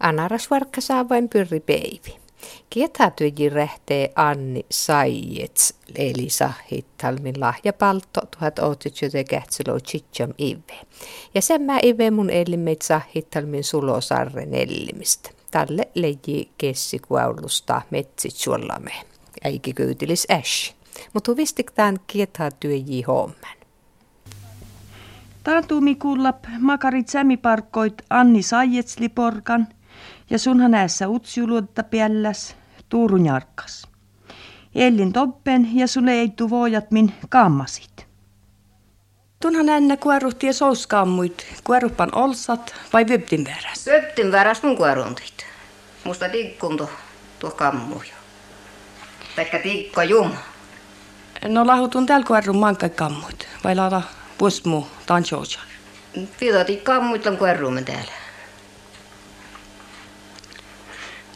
Anaras varkka saa vain pyrri peivi. Kietätyji rehtee Anni Saijets, eli Sahittalmin lahjapalto 1890 chicham ive. Ja sen mä ive mun elimeit Sahittalmin sulosarren elimistä. Tälle leji kessi kuaulusta metsitsuollame. Äiki kyytilis äsh. Mutta vistik tämän kietätyji homman. Taantumi kuullap makarit sämiparkkoit Anni Saijetsliporkan – ja sunhan äässä utsiuluotta piälläs Tuurun jarkkas. Ellin toppen ja sulle ei voojat min kammasit. Tunhan ennä kueruhti ja souskammuit, kuerupan olsat vai vyptin väräs? Vyptin väräs mun kueruntit. Musta tikkunto tuo kammuja. Taikka tikko jum. No lahutun täällä kuerun mankai kammuit, vai laada puismu tansjoujan? Pidoti kammuit on kuerumme täällä.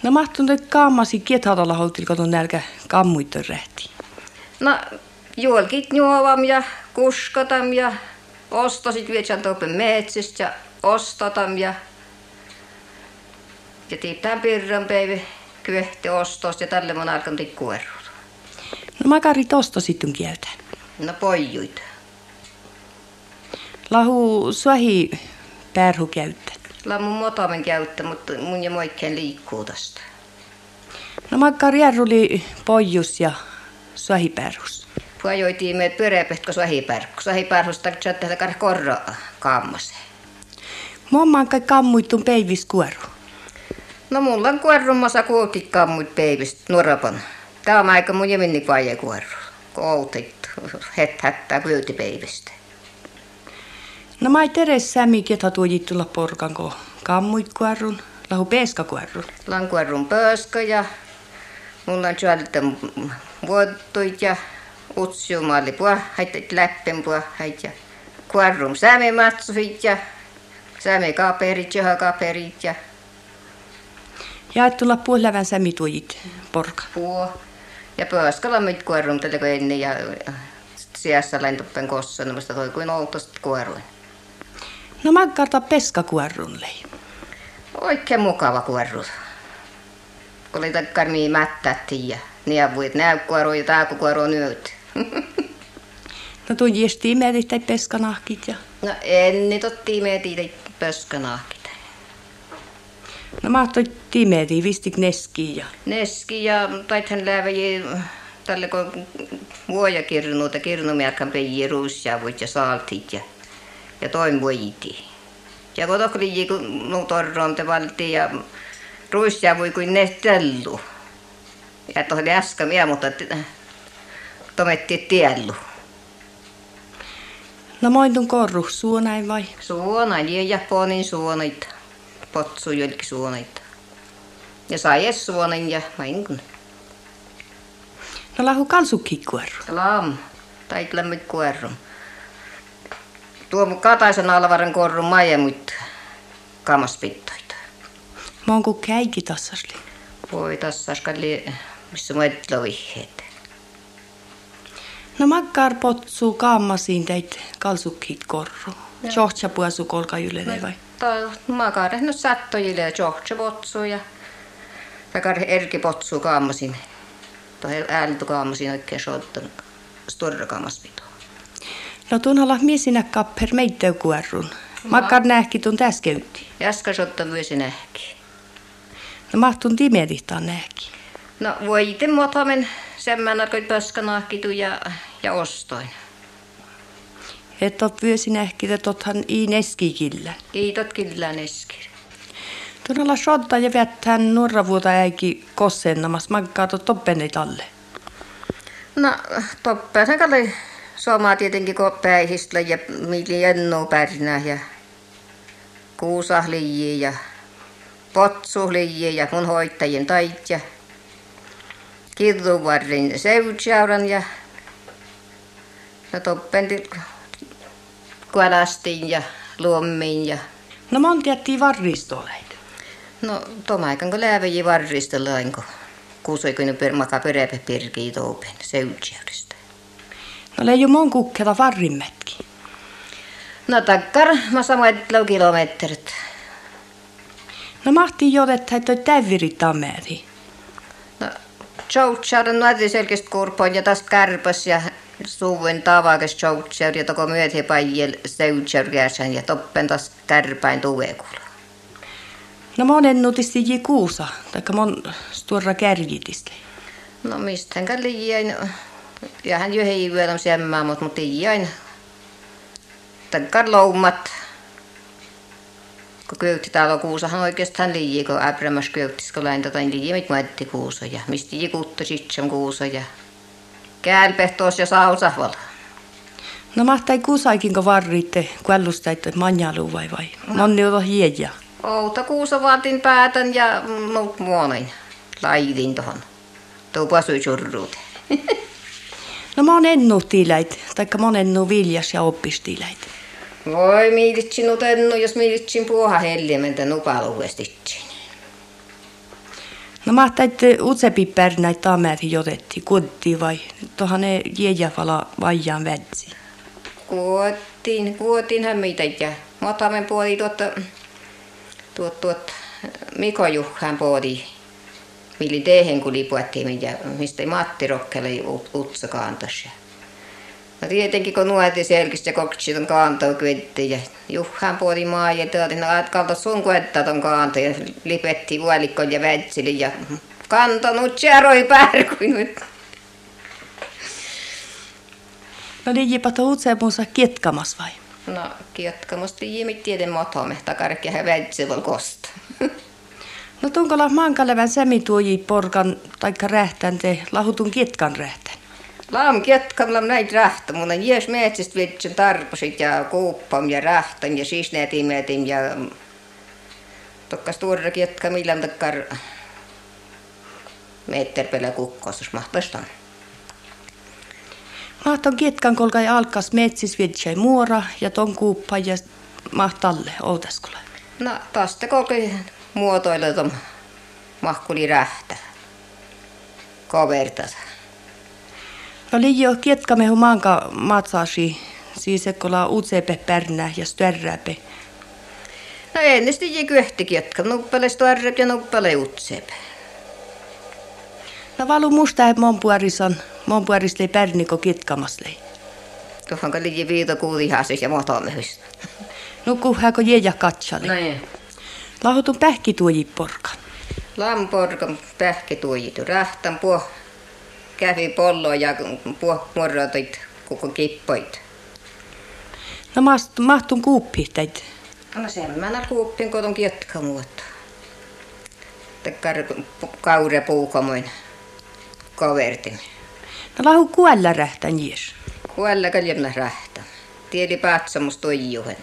No mahtun te kaamasi kiethaudalla holtil koton nälkä kammuitten rehti. No juolkit juovam ja kuskatam ja ostasit vietsän toppen metsistä ja ostatam ja ja tiittään pirran päivä kyehti ostos ja tälle mun alkan tikkuerut. No makari tosto sitten kieltä. No pojuit. Lahu suahi pärhu käyttä. Lammun motamen käyttä, mutta mun ja moikkeen liikkuu tästä. No makkar järruli pojus ja suahipärhus. Puajoitiin me pyöreäpehtä kun suahipärhus. Suahipärhus tarvitsee tehdä kar korro kammase. Momman kai kammuittun peivis kuoru. No mulla on kuorrummassa kuutit kammuit peivistä nuorapan. Tämä on aika mun jeminni kuorru. Koutit het hättää peivistä. No mä teres sämi, ketä tulla porkan, kun kammuit kuorrun, lahu peeska kuorrun. Lan kuorrun pöskä ja mulla on syödä vuottuit ja utsiumalli puhait, läppen puhait ja kuorrun sämi matsuit ja sämi kaperit ja kaperit ja ja et tulla puolävän sämi tuojit porka. Puo. Ja pöskalla mit kuorrun tälle ennen ja sijassa lentoppen kossa, niin toi kuin outosta kuorruin. No maggarta peskakuorrunle. Oikein mukava kuorru. Oli takkar niin mättätti ja niin vuit näykkuoru ja taakukuoru nyt. no tuon jiesti imetit tai peskanahkit ja... No en nyt otti imetit peskanahkit. No mä ottoi timeti, vistik neski ja... Neski ja taithan läväji tälle kun vuoja kirnuuta kirnumiakkan peiji ruussia ja saaltit ja ja toin voiti. Ja kun tohli kun nu torron te valti ja ruissia voi kuin ne tellu. Ja tohli äsken minä, mutta tometti tiellu. No mointun korru, suonain vai? Suonain, ja japonin suonaita. Potsu jolki suonaita. Ja sai suonain ja mainkun. No lahu kalsukki kuorru. Lam, tai lämmit kuorru. Tuo Kataisen Alvaran korru majemut kamaspittoita. Mä oon käiki tassasli. Voi tassaskalli, missä mä et loiheet. No makkar potsu kammasiin teit kalsukkit korru. Johtsa puasu kolka ylene vai? Makar no sattojille johtsa potsu ja Takar erki potsu kaammasin. Toi äältu kaammasin oikein soittan. Storra kammaspito. No tunnalla miesinä kapper meitä kuorrun. Makkar nähki tuon täskeytti. Jaska sotta myös nähki. No mahtun timedihtaan nähki. No voi itse muotamen semmän alkoi paskanahkitu ja, ja ostoin. Et ole vyösi nähki, että othan i neski killä. Kiitot kyllä neski. Tunnalla sotta ja vettään nuoravuota äiki kossennamas makkaa toppeneit alle. No toppeen sen kalli Sama tietenkin kun päihistä ja enno pärinä ja kuusahlijia ja potsuhlijia ja mun hoittajien tait ja kirruvarrin seutsauran ja ja toppenti kalastin ja luommin ja No mon tiettiin varristoleita. No tomaikan kun lääväji varristolla kun kuusoikuinen per maka perepä pirkii toupen. No leiju mon kukkeva varrimmetkin. No takkar, mä samoin kilometrit. No mahti jodet, että tävirit tameri. No, Joutsauden nuoti selkeästi kurpoon ja taas kärpäs ja suvun tavakas joutsaud ja toko myötä pajil seutsaudjäsän ja toppen taas kärpäin tuvekula. No monen nutisti ji kuusa, taikka mon stuora kärjitistä. No mistä liian, ja hän jo hei vielä semmää, mutta mutta jäin. Tankar loumat. Kun köytti täällä kuusahan oikeastaan liian, kun äbrämäs köyttis, kun läin tätä liian, mit maetti kuusa ja mistä ji kuutta sitten kuusa ja kälpehtoos ja sausahvala. No mahtai kuusaikin, kun varriitte kuellustaitte manjalu vai vai? Monni on hiedja. Outa kuusa vaatin päätän ja muut muonoin. Laitin tohon. Tuo pasui churruute. No mä oon ennu tiläit, taikka mä oon ennu viljas ja oppistiläit. Voi miilitsin utennu, jos miilitsin puoha hellimentä nupaluudestitsin. No mahtaitte utsepi pärnäit tameri jotetti, kuotti vai tohan ne jäjävala vajaan vätsi. Kuotin, kuotinhan meitä ja matamen puoli tuota, tuot, tuot, Miko Juhan puoli Mili tehen kun lipuettiin, ja mistä Matti Rokkele utsa kantas. No tietenkin kun nuoti selkistä ja koksit on kaantau kyettiin ja Juhan puoli maa ja tuotin, no että kalta sun kuettaa ton kaanta ja lipetti vuolikon ja vätsili ja kantanut tjäroi pärkuin. No niin jipata utseemunsa kietkamas vai? No kietkamasta jimit tieden motomme takarkki ja vätsivol kosta. No tunkola mankalevän semituoji porkan taikka rähtän te lahutun kietkan rähtän? Lam kietkan lam näit rähtä. Mun on jes metsistä vitsin tarposit ja kuuppam ja rähtän ja siis nätimetin ja tokkas tuoda kietka millään takkar meetterpelä kukkosas mahtastan. Mahton kietkan kolkai alkas metsis vitsai muora ja ton kuuppa ja mahtalle outaskola. No tästä kolkai muotoileton mahkuli rähtä. Kovertas. No liio kietkamehu maanka matsaasi, siis ekkola utsepe pärnä ja störräpe. No ennesti ji kyhti kietka, nuppele störräp ja nuppele utsepe. No valu musta et mon puorisan, mon puorisle pärniko kietkamasle. Tuohon liiji viito kuulihasis ja motomehys. No kuhäko jeja katsali. No niin. Lahutun pähki tuoji porkan. Lamporkan pähki tuojitu. Rähtän puo kävi pollo ja puo muodotit koko kippoit. No mahtun kuuppi teit. No semmänä kuuppin koton kietkamuoto. Tekkar kaure puukomoin kavertin. No lahu kuella rähtän jies. Kuella kaljemna rähtä. Tieli päätsämus toijuhen.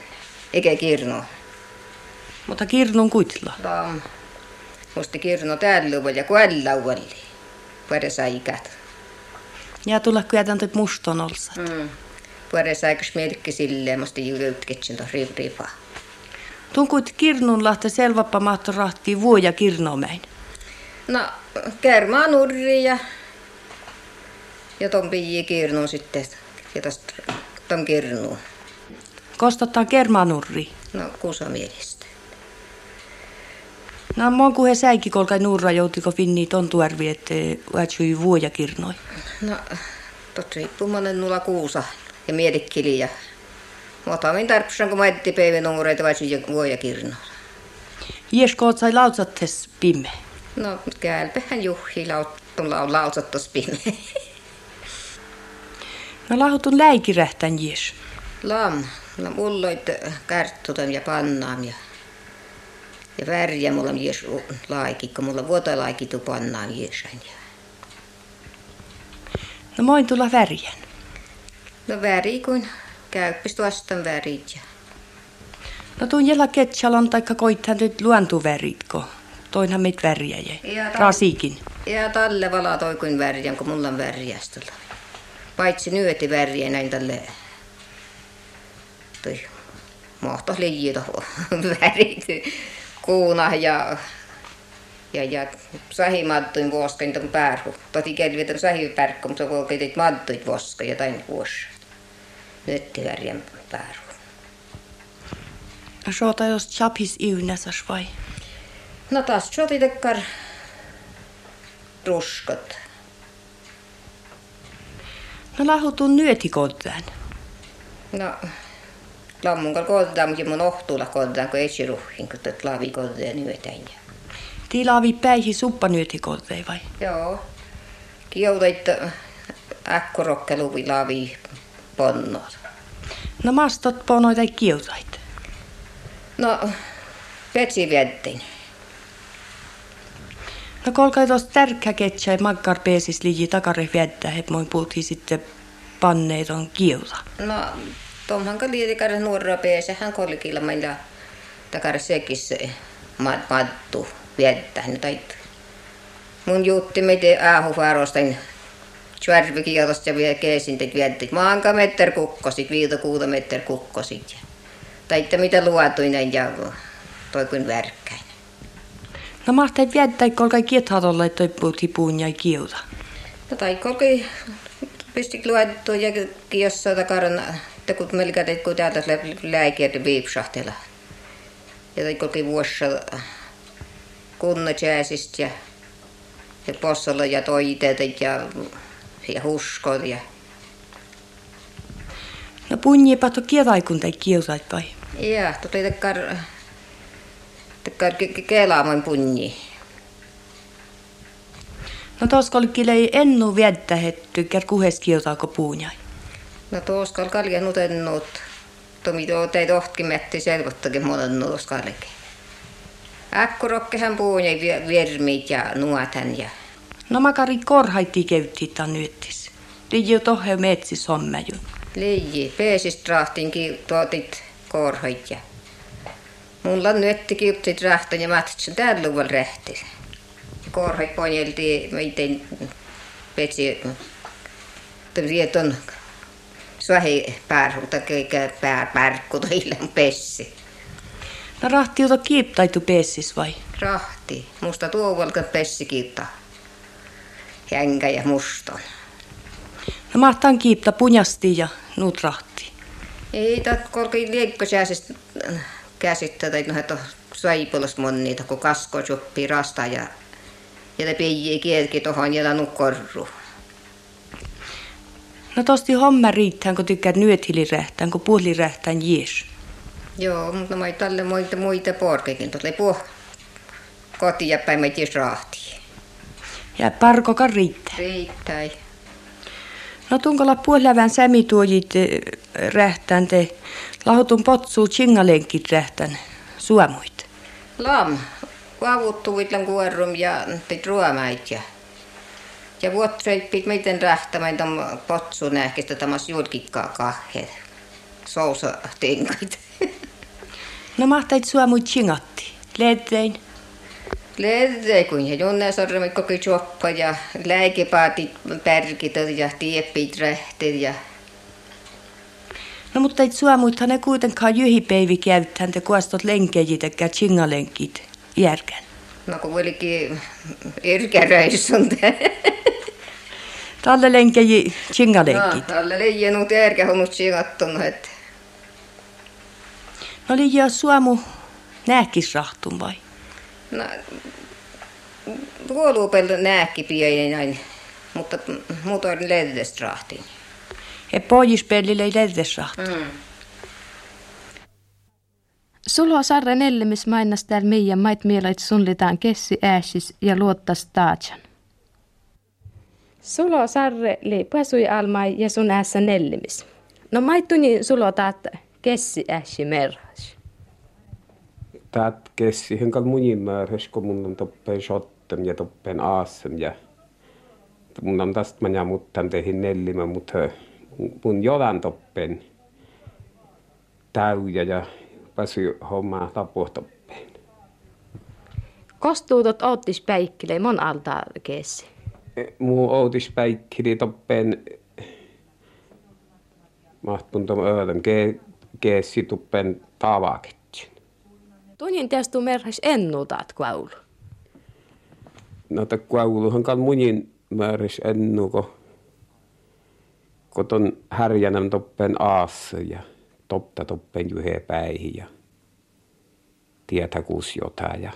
Eikä kirnoa. Mutta kirnun kuitla. Tam. Musti kirno täällä ja kuella uvalli. Puhuta saikät. Ja tulla kyetän teet muston olsat. Mm. Puhuta saikas merkki silleen, musti juutkitsin tuon ripa. Tuon kuit kirnun lahte selvappa mahto rahtii vuoja kirnomein. No, kermaa nurri ja, ja ton pii kirnun sitten. Ja tosta ton kirnuun. Kostottaa kermanurri. No, kuusa mielestä. No mon kuhe säiki kolkai nurra joutiko finni ton tuarvi, että vatsui vuoja kirnoi. No, tot riippuu monen nulla kuusa ja mietikkili ja Otamin tarppusan, kun mä etti päivän nuureita vai vuoja kirnoa. Jesko sai lautsattes pimme. No, kälpehän Juhi lauttulla lautsattos pimme. No lahutun läikirähtän jes. Lam, no mulloit kärttutam ja pannaam ja ja värjä mulla on jes laikikko, mulla vuotolaikitu pannaan. Ja... No moin tulla värjän. No väri kuin käyppis vastaan värit No tuun jella ketsalan taikka koithan nyt luontuväritko. Toinhan meitä värjäjä. Ja Rasikin. Ja talle vala toi kuin värjän, kun mulla on värjästöllä. Paitsi nyöti värjä näin tälle toi tohon värit kuuna ja ja ja sahi madtuin vuoskan ton pärhu. Toti sahi pärkko, mutta se voi keitit madtuit voska jotain vuosi. Nyötti värjän pärhu. No soota jos chapis iunäsäs vai? No taas sotitekar ruskot. No lahutun nyötikodään. No, lammunkaan kohdaan, mutta mun ohtuulla kohdaan, kun ei ruhin, kun tätä laavi kohdaan nyötään. Tilaavi päihi suppa nyötikodeen vai? Joo. Kioutait äkkorokkeluvi laavi ponnot. No mastot ponoita kiutait. No, vetsi viettiin. No kolkai tuosta tärkeä ketsä, että makkar peesis liiji takare viettää, että moi puhuttiin sitten panneet on kiuta. No, tuomhan kun liitikare nuorra peesä, hän kolkilla meillä takare sekis mattu viettää. Niin tait. Mun jutti miten aahufarostain Tjärvikiotosta ja vielä keesin teet viettit. Maanka metter kukkosit, viito kuuta metter kukkosit. Tai että mitä luotuinen ja toi kuin värkkäin. No mahtaa viettää kolkai kiethatolla, että toi puhutti puun ja kiuta. No tai kolkai pistik luettu ja kiossa takaran, että kun melkein teit kun täältä lääkiä viipsahtella. Ja kolkai vuossa kunnat ja ja possolla ja toiteet ja ja huskot ja... No punji patto kietaikun tai kiusait vai? Ja, tuli tekkar... Tekkar kelaamoin punji. No toskolkille ei ennu viedtä hetty, ker kuhes kiutaako puunjai. No toskal kalja nutennut. Tomi tuo tei tohtki metti selvottakin monen nuoskalke. Äkkurokkehan puunjai viermiit ja nuotan ja No makari korhaitti käytti nyttis. Liiji tohe metsi sommeju. Liiji, rahtinkin tuotit korhait ja Mulla on nyt kiuptit rahtan ja matsin tällä luvulla rähti. Korhait ponjelti miten petsi vieton suohi pärhu tai pär, pärkku tai pessi. No rahti jota kiiptaitu pessis vai? Rahti. Musta tuovalka pessi kiiptaa hänkä ja muston. No mahtaan kiipta punjasti ja nuut rahti. Ei tat kolki liekkosääsistä käsittää, no että saipulas monnita, kun kasko juppii rasta ja ja te pii kielki tohon ja nu korru. No tosti homma riittää, kun tykkää nyöthilirähtään, kun puhlirähtään jies. Joo, mutta mä tälle muita muita porkekin, tuolle puh kotiin ja päin mä rahtiin. Ja parkoka riittää. Riittää. No tunkolla puolävän sämituojit eh, rähtään te lahutun potsuu chingalenkit rähtään suomuit. Lam, vavuttuit lan kuorum ja tit ruomait ja ja vuotreit miten rähtämään tam potsu nähkistä tamas julkikkaa kahhe. Sousa tinkait. No mahtait suomuit chingatti. Leettein. Lede kun ja jonne sormi koko choppa ja lääkepaatit pärkit ja tieppit rähtet ja No mutta ei suomuithan ne kuitenkaan jyhipäivi käyttää, te kuastot lenkejit ja chingalenkit järkän. No kun olikin erkäreissun Talle lenkeji chingalenkit. No, talle leijenut erkähunut chingattunut, että No oli jo suomu nääkisrahtun vai? No, puoluupelta nääkki pieni näin, mutta muuta oli ledestrahtiin. Ja pojispellille ei leddesrahtu. Mm. Sulo sarre nellemis mainas täällä meidän mait mielait sunlitaan kessi ääsis ja luottas taatsan. Sulo sarre li pasui almai ja sun äässä nellimis. No maittuni sulo taat kessi ääsi merhas. Taat kessi henkal munin merhas, kun mun on toppeen shottem ja toppeen aassem ja mun on tästä mä muttan tehin nellimä, mutta mun jodan toppeen täyjä ja pääsy hommaa tapua toppeen. Kostuutot oottis päikkile mon alta kessi. Muu outis päikkili toppeen mahtun tuon öödän ke, keessi tuppen tavaketsin. Tunin testu merhas ennutaat kuaulu. No ta kuauluhan kan munin määräs ennuko koton härjänän toppen aassa ja totta toppen juhe päihin ja tietä kus jotain ja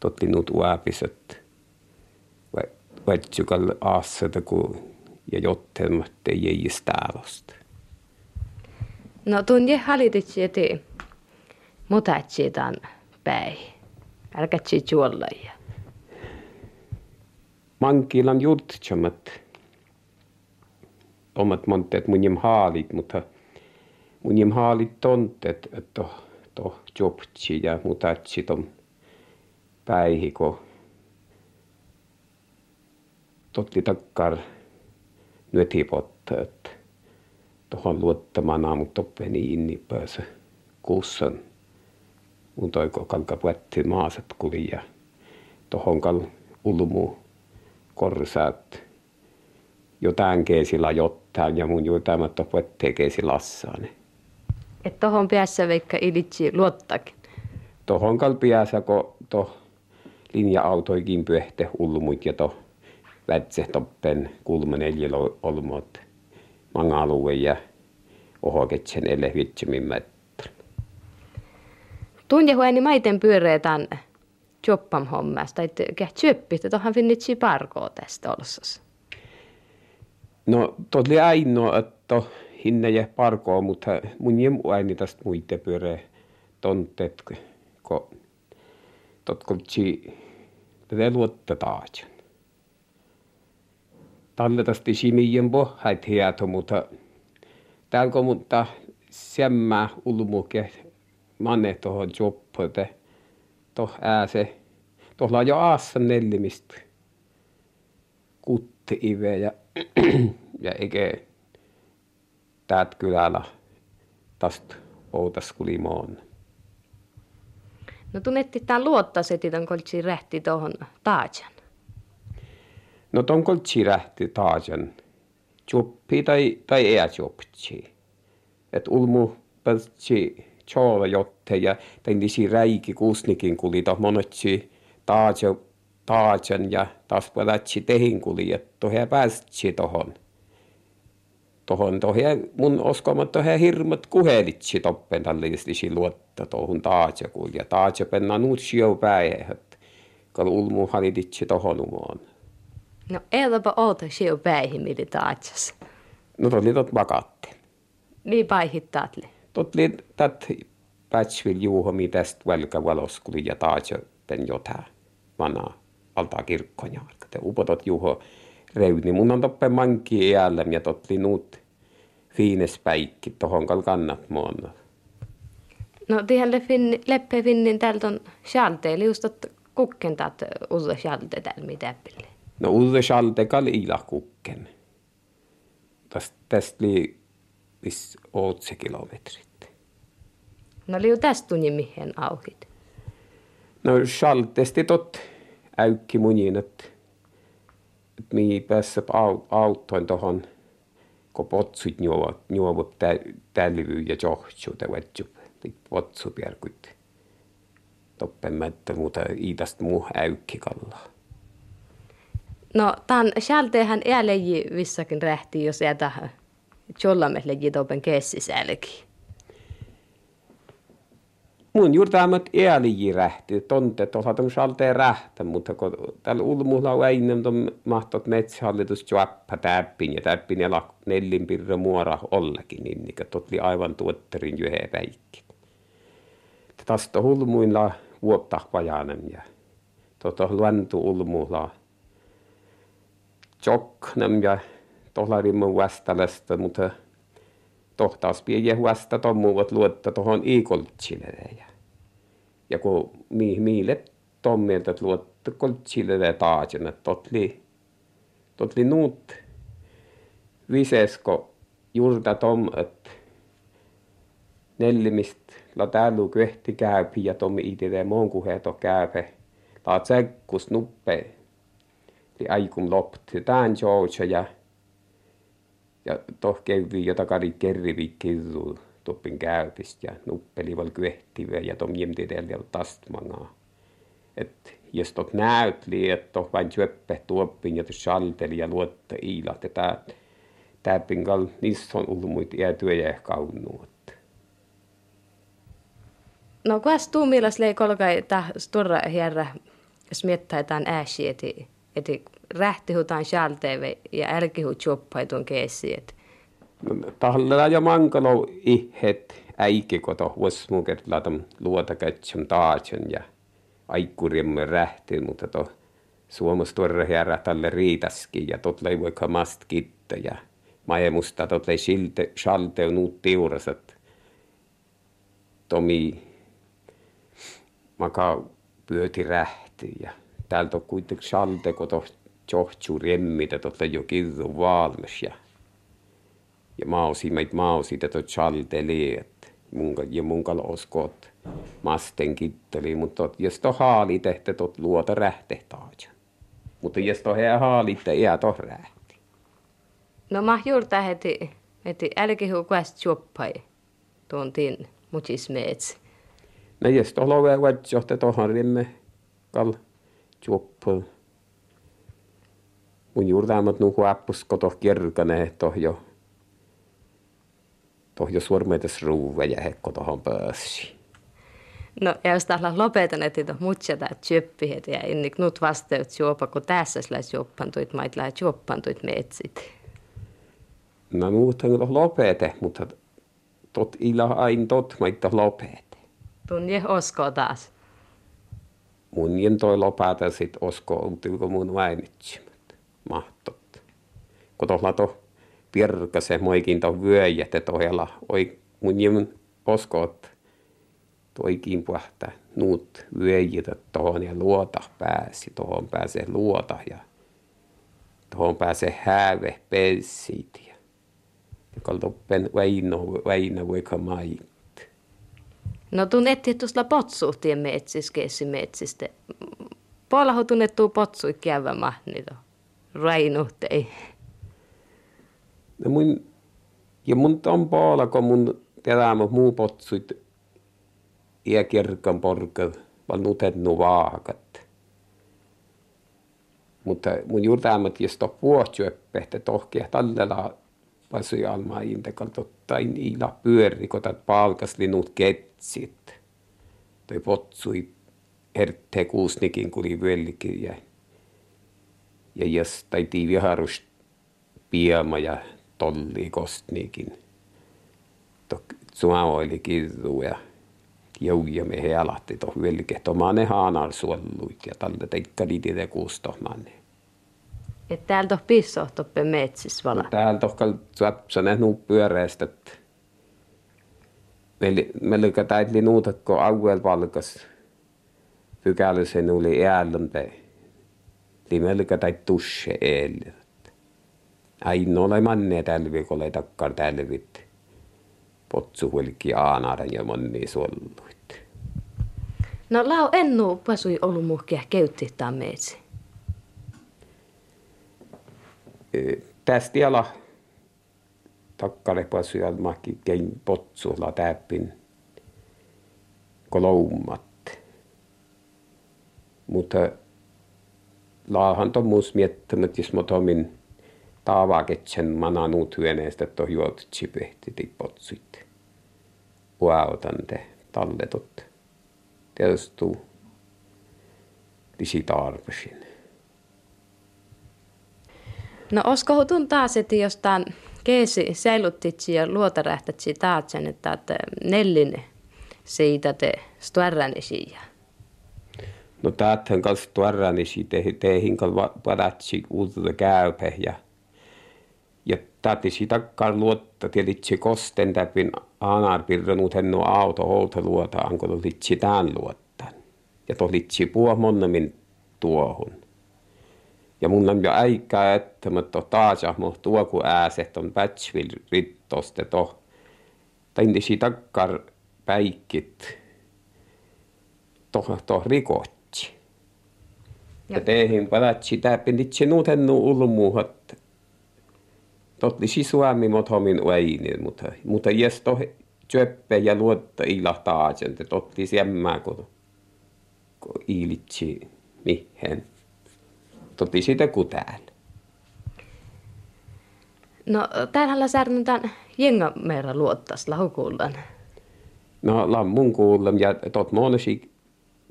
totti nuut uapiset. Vaitsukal aassata ku ja jottelmat ei jäis täälosta. No tuon je halitit jeti mutatsi tämän päin. Älkä juolla ja. Mankilan jutsamat omat monteet mun haalit, mutta mun haalit tontet, että to jobtsi ja mutatsi ton päihiko. Totti takkar nyötipotta, että tuohon luottamana, mutta toppeni inni pääse kussan. Mun toiko kalka puetti maaset kuli ja tuohon kal ulmu korsaat jotain keesillä jotain ja mun jotain puettee keesi lassaani. Et tohon päässä vaikka ilitsi luottakin. Tohon kal päässä, kun to linja-autoikin pyöhte ulmut ja to vätse toppen kulma neljällä olmot mangalue ja ohoketsen elle mättän. Tunne hueni maiten pyöreetän joppam hommasta, että käh tjöppit, että onhan finnitsi parkoa tästä olsas. No, todli ainoa, että hinne ja parkoa, mutta mun jem aini tästä muite pyöreä tontet, kun totkoltsi tätä luotta taas talletasti simien pohjat hieto, mutta täällä mutta semmä ulmuke manne tuohon joppote toh ääse tuolla jo aassa nellimistä kutti ive ja, ja eikä täät kylällä tästä outas kulimoon. No tunnetti tämän luottasetit on koltsi rähti tuohon taajan. No ton koltsi rähti taajan. Joppi tai, tai ea joppi. Et ulmu pältsi tjoola jotte ja tendisi räiki kusnikin kuli toh monotsi taaja taajan ja taas pelätsi tehin kuli, että tohe päästsi tohon. Tohon tohe mun oskomat he hirmat kuhelitsi toppen tällaisisi luotta tohon taaja kuli ja penna nuut sjou päihät. Kal ulmu haliditsi tohon umoon. No eläpä outa siu päihin militaatjas. No tot li tot vakatti. Niin päihittaatli. Tot li tät pätsvil juuhomi tästä välkä valoskuli ja taatja pen jotää vanaa altaa kirkkoja. Te upotot juho reuni. Mun on toppe manki iällem ja tot li nuut fiines päikki tohon kal kannat muonna. No tielle finni, leppe finnin täältä on sjalteeli just kukkentat ulla sjalte täällä mitä pille. No Ulle Schaltekal ilakukken. Tästä, oli vis ootse kilometrit. No liu tästä tunni mihin auhit. No Schaltesti tot äykki munin, että et mi päässä autoin tohon, kun potsut juovat, juovat tälvy ja johtuu, tai vetjup, potsu pierkut. Toppen mättä muuta iidast muu äykki kallaa. No, tämän sieltähän ääleji vissakin rähti, jos jätä jollamet leji topen kessisälki. Mun juuri tämä ääleji rähti, tonte, tuolla on sieltä rähtä, mutta kun täällä ulmulla on aina tuon mahtot metsähallitus juoppa täppin ja täppin ja nellin pirra muora ollakin, niin, niin totli aivan tuotterin jyhe päikki. Tästä hulmuilla vuotta pajanen ja tuota luontu ulmulla tjocknem ja tohlarimman vastalasta, mutta tohtaus pie vasta tommuvat luotta tuohon iikoltsille. Ja, ja kun mi, miille tommieltä luotta koltsille taas, että totli, totli nuut visesko juurta tom, että nellimist la täällä kyhti käypi ja tommi itse muun kuheto käypi. La tsekkus nuppe li aikum lopti tään joucha ja ja toh kävi jota kari kerrivi kirru toppin käypistä ja nuppeli val kyehtivä ja tom jemtidel ja tastmangaa. Et jos tot näytli, että toh vain syöppä tuoppin ja salteli ja luotta iilat ja tää täppin kal niissä on ulmuit ja työ ja kaunuut. No kuas tuu millas lei kolkai ta sturra herra smiettaitaan ääsi, että, että rähtihutaan sjalteeve ja älkihu choppaitun keesi. Että No, tahalla ja mankalo ihet äike koto vuosmuket latam luota kätsän taatsen ja aikkuriemme rähtiin, mutta to Suomessa tuoda herra tälle riitaskin ja tot lei vaikka mast kitta ja maemusta tot lei silte shalte nuut tiurasat tomi maka pyöti rähti ja täältä on kuitenkin shalte koto johtsu remmitä tot lei jo kirru valmis ja ja mausi meitä mausi tätä chalteli, että mun, ja mun oskot masten kitteli, mutta jos to haali tehtä tot luota rähtehtaatja. Mutta jos to hää haalitte, jää to rähti. No mä juurta heti, heti älki huu kuest choppai tuon tin mutis meets. No jos to love vatsohte tohan rimme kal choppai. Mun juurtaamat nuku appus koto kirkane toh jo tohjo sormetes ruuve ja hekko tohon pössi. No, ja jos täällä lopetan, että tuohon mutsata tjöppihet ja inni knut vasteut juopa, kun tässä sillä juoppantuit, mait lää juoppantuit metsit. No muuten lopete, mutta tot ila ain tot maita lopete. Tunne osko taas. Mun jen toi lopata sit osko, utilko mun mainitsemat. Mahtot. Kun tohla to pirkase moikin to vyöjät, tohjalla oi mun jen oskot toikin puhta nuut vyöjitä tohon ja luota pääsi, tohon pääsee luota ja tohon pääsee hääve pelsit ja kun toppen väinö, väinö vaikka mait. No tunnetti tuossa potsuhtien metsis, keesi metsistä. Puolaho tunnettu potsui käydä mahnito. Rainuhtei. No mun, ja mun on puolella, kun mun terämä muu potsuit ja kirkan porka, vaan nutet nu vaakat. Mutta mun juurtaamat, jos to puohtsyöppehtä tohkia tallella pasui almaa intekal tottain ila pyöri, kun palkas linut ketsit. Toi potsui hertte kuusnikin kuli velki ja ja jos tai tiiviharus piama ja tolli kostnikin. To sua oli kirru ja jouja me healatti to velke to mane haanar suolluit ja talle teikka liitide kuustohmanne. Et täältä on pissohtoppe metsis vala. No, täällä tohkal saapsanen nuu pyöreästä, että meillä täitli nuuta, kun alueella valkas pykälysen oli äälönpe. Li meillä täit tusse eelle. Ainoa ole manne tälvi, kun ei takkar tälvit. Potsu huilki aanaaren ja monni suolluit. No lau ennu pasui ollut muhkia keytti tämän metsi. tästä jala takkare pasui almahki kein potsulla täppin koloummat. Mutta laahan to muus miettimät, jos mä tomin taavaketsen mananuut hyöneestä, että on juotu chipehti tippotsuit. Puautan te talletot. Tietysti lisi tarpesin. No osko tun taas, että jos tämän keesi säilyttitsi ja luotarähtätsi taas sen, että, että nellin siitä te stuärränisi. No täältähän kanssa stuärränisi teihin padatsi uutta käypä ja ja täti sitä luotta tietysti kosten täpin aanar pirronut henno auto holta luota anko litsi tään luottan. Ja to litsi puo monnamin tuohun. Ja mun on jo aikaa, että mä to taas tuo ku ääset on pätsvil rittoste to. Taindi si takkar päikkit to, to rikotsi. Ja teihin palatsi täpin litsi nuut hennu ulmuuhat totti si suomi mot homin uäini, mutta, mutta jes to tjöppe ja luotta ilahtaa sen, totti siemmää, kun, kun iilitsi mihin. Totti sitä kuin täällä. No täällähän särnetään jenga meillä luottas lahukullan. No lammun kuullem ja tot monesi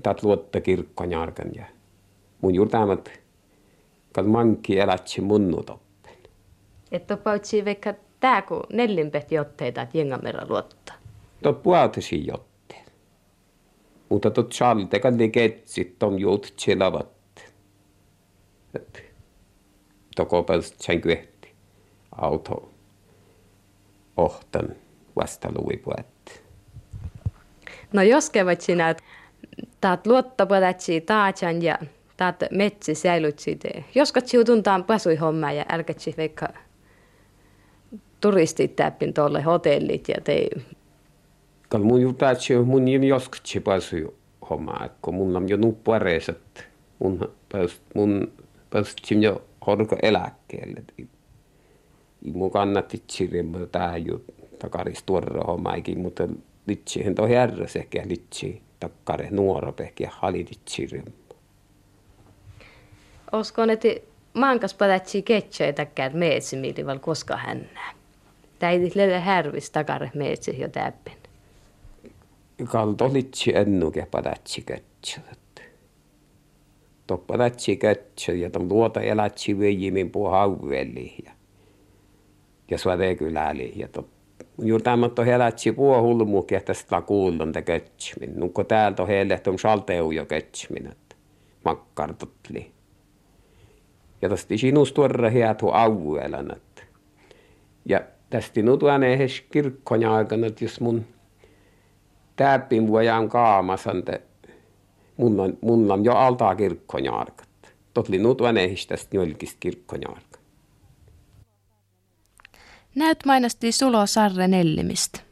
tät luotta kirkkonjarkan ja mun juurtaamat kal manki elätsi munnu toppen. Että pautsi vaikka tää kun nellinpet jotteita, että jengamera luottaa. Tot puoltasi jotteet. Mutta tot salte kalli ketsit on juut chilavat. Kyhti auto ohtan vasta luipuet. No jos kävät sinä, että taat luottapuoletsi taatsan ja taat metsi säilytsi te. Josko tuntaan pasui hommaa ja älkätsi vaikka turistit täppin tuolle hotellit ja te. Kal mun jutatsi mun jim joskutsi pasui hommaa, kun mun on jo nuppareesat. Mun mun pääst jo horko eläkkeelle. Mun kannatti tsirjemma tää ju takaris tuorra hommaikin, mutta litsihin to herra sekä litsi takkare nuoro pehkiä halitit tsirjemma. Oskon, että mankas padatsi ketsäitä käät meetsimili val koska hännää. Täiti lele härvis takare meetsi jo täppin. Kalto litsi ennuke padatsi ketsät. Toppadatsi ketsä ja luota elätsi vejimin puu hauvelli ja ja suode kyläli ja tot juuri tämmöttä helätsi puu hulmu kehtästä kuullon te ketsmin. Nukko täältä on heille tom salteu jo ketsmin, että makkartotli. Ja tästä sinus tuorra hiatu avuelan, ja tästä nu tuonne ehes kirkkoja aikana, että jos mun täppin vuojan kaamasan, mun on, jo altaa kirkkojaarkat. Totli nu tuonne ehes tästä jolkista kirkkojaarkat. Näyt mainasti Sulo Sarre Nellimistä.